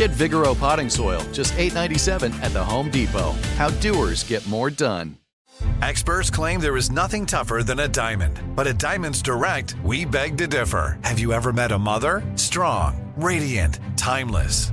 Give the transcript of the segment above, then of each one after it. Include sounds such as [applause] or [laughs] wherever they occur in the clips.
Get Vigoro potting soil, just $8.97 at the Home Depot. How doers get more done. Experts claim there is nothing tougher than a diamond. But at Diamonds Direct, we beg to differ. Have you ever met a mother? Strong, radiant, timeless.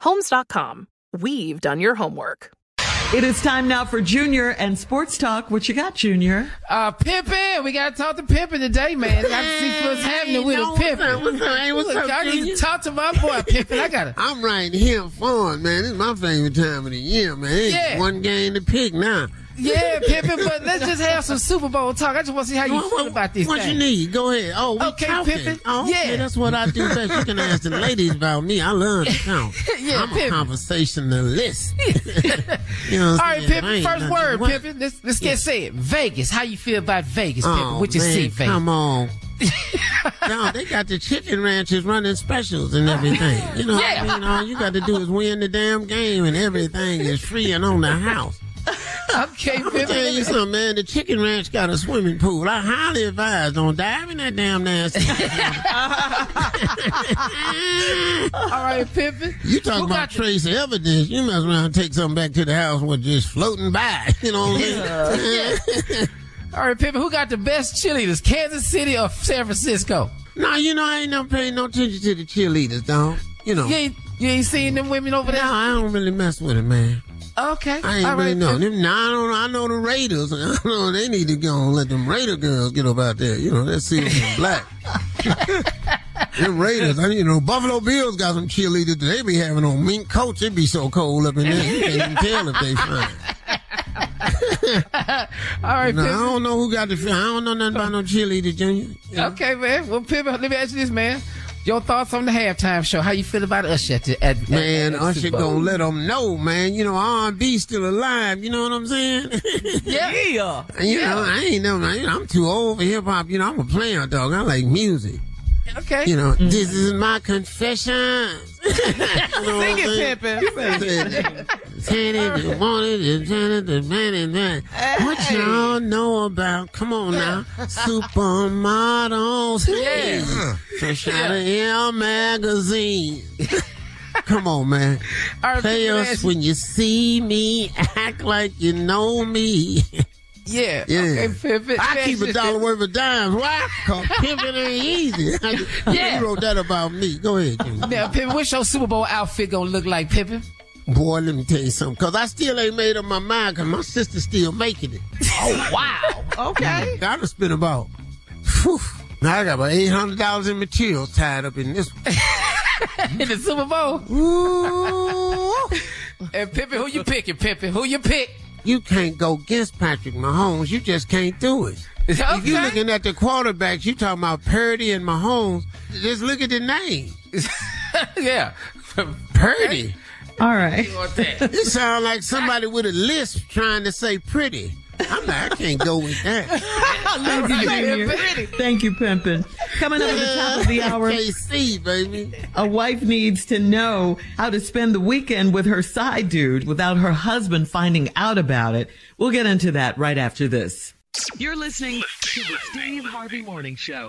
Homes.com. We've done your homework. It is time now for Junior and Sports Talk. What you got, Junior? Uh, Pimpin'. We got to talk to Pimpin' today, man. Got to see what's happening with a Pimpin'. What's up? Hey, what's Look, up, I need Junior? to talk to my boy Pimpin'. I got to. [laughs] I'm right here for it, man. This is my favorite time of the year, man. It's Yeah. one game to pick now. Yeah, Pimpin', but let's just have some Super Bowl talk. I just want to see how you What, feel about this what thing. you need? Go ahead. Oh, we Okay, talking. Pimpin'. Oh, okay, Yeah. that's what I do best. You can ask the [laughs] ladies about me. I love to count. [laughs] Yeah, I'm a conversationalist. [laughs] you know All right, I'm saying? I Pimpin', ain't first word, what? Pimpin'. Let's, let's get said. Vegas. How you feel about Vegas? Oh, What you man, see, Vegas? Come on. no, they got the chicken ranches running specials and everything. You know Yeah. what I mean? All you got to do is win the damn game and everything is free and on the house. Okay, Tell you something, man. The chicken ranch got a swimming pool. I highly advise don't dive in that damn nasty. [laughs] All right, Pippin. you talk Who about the- trace evidence. You mess around and take something back to the house with just floating by. [laughs] You know what I mean? [laughs] All right, Pippin. Who got the best cheerleaders, Kansas City or San Francisco? no, you know I ain't never paid no attention to the cheerleaders, dog. You know. You ain't, you ain't seen them women over No, there? I don't really mess with it, man. Okay. I ain't All really right, know. Them, nah, I don't know. I know the Raiders. [laughs] I know they need to go and let them Raider girls get up out there. You know, they're silver and black. [laughs] them Raiders. I, you know, Buffalo Bills got some cheerleaders. That they be having on mink coats. It be so cold up in there. You can't even tell if they fine. [laughs] All right, No, I don't know who got the. I don't know nothing about no cheerleaders, Junior. You know? Okay, man. Well, Pimpin', let me ask you this, man. Your thoughts on the halftime show? How you feel about Usher at the at, Man, at, at Usher Super Bowl? gonna let them know, man. You know, R&B still alive. You know what I'm saying? [laughs] Yeah. Yeah. you know, I ain't know. man. I'm too old for hip hop. You know, I'm a player, dog. I like music. Okay. You know, mm-hmm. this is my confession. [laughs] Sing it, Pimpin'. You wanted it, said it, the man and that. What y'all know about? Come on now, supermodels. Yeah, fresh out of Elle magazine. [laughs] Come on, man. Right, Play us when you see me. Act like you know me. [laughs] Yeah. Yeah. Okay, Pimpin'. I keep a dollar worth of dimes. Why? Cause [laughs] pimping ain't easy. Yeah. You wrote that about me. Go ahead, Jimmy. Now, Pippin, what's your Super Bowl outfit gonna look like, Pimpin'? Boy, let me tell you something. Cause I still ain't made up my mind. Cause my sister's still making it. Oh, wow. [laughs] Okay. Mm-hmm. Gotta spend about. Whew, now I got about eight hundred dollars in materials tied up in this. [laughs] In the Super Bowl. Ooh. And Pippin, who you picking, Pippin? Who you pick? you can't go against Patrick Mahomes. You just can't do it. Okay. If you're looking at the quarterbacks, you talking about Purdy and Mahomes. Just look at the name. [laughs] yeah. Purdy. All right. [laughs] You sound like somebody with a lisp trying to say pretty. I'm like, I can't go with that. [laughs] Thank you, Junior. Thank you, Pimpin. Coming up at the top of the [laughs] hour, KC, baby. a wife needs to know how to spend the weekend with her side dude without her husband finding out about it. We'll get into that right after this. You're listening to the Steve Harvey Morning Show.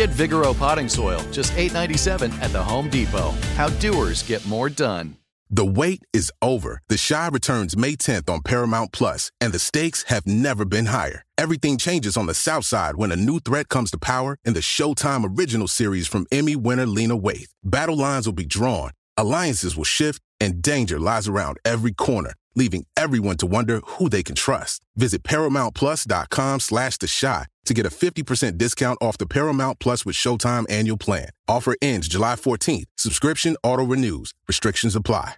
Get Vigoro potting soil, just $8.97 at the Home Depot. How doers get more done. The wait is over. The Chi returns May 10th on Paramount Plus, and the stakes have never been higher. Everything changes on the South Side when a new threat comes to power in the Showtime original series from Emmy winner Lena Waithe. Battle lines will be drawn, alliances will shift, and danger lies around every corner, leaving everyone to wonder who they can trust. Visit ParamountPlus.com slash The Chi to get a 50% discount off the Paramount Plus with Showtime annual plan. Offer ends July 14th. Subscription auto-renews. Restrictions apply.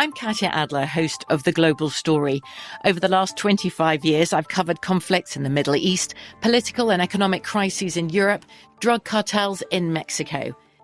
I'm Katya Adler, host of The Global Story. Over the last 25 years, I've covered conflicts in the Middle East, political and economic crises in Europe, drug cartels in Mexico.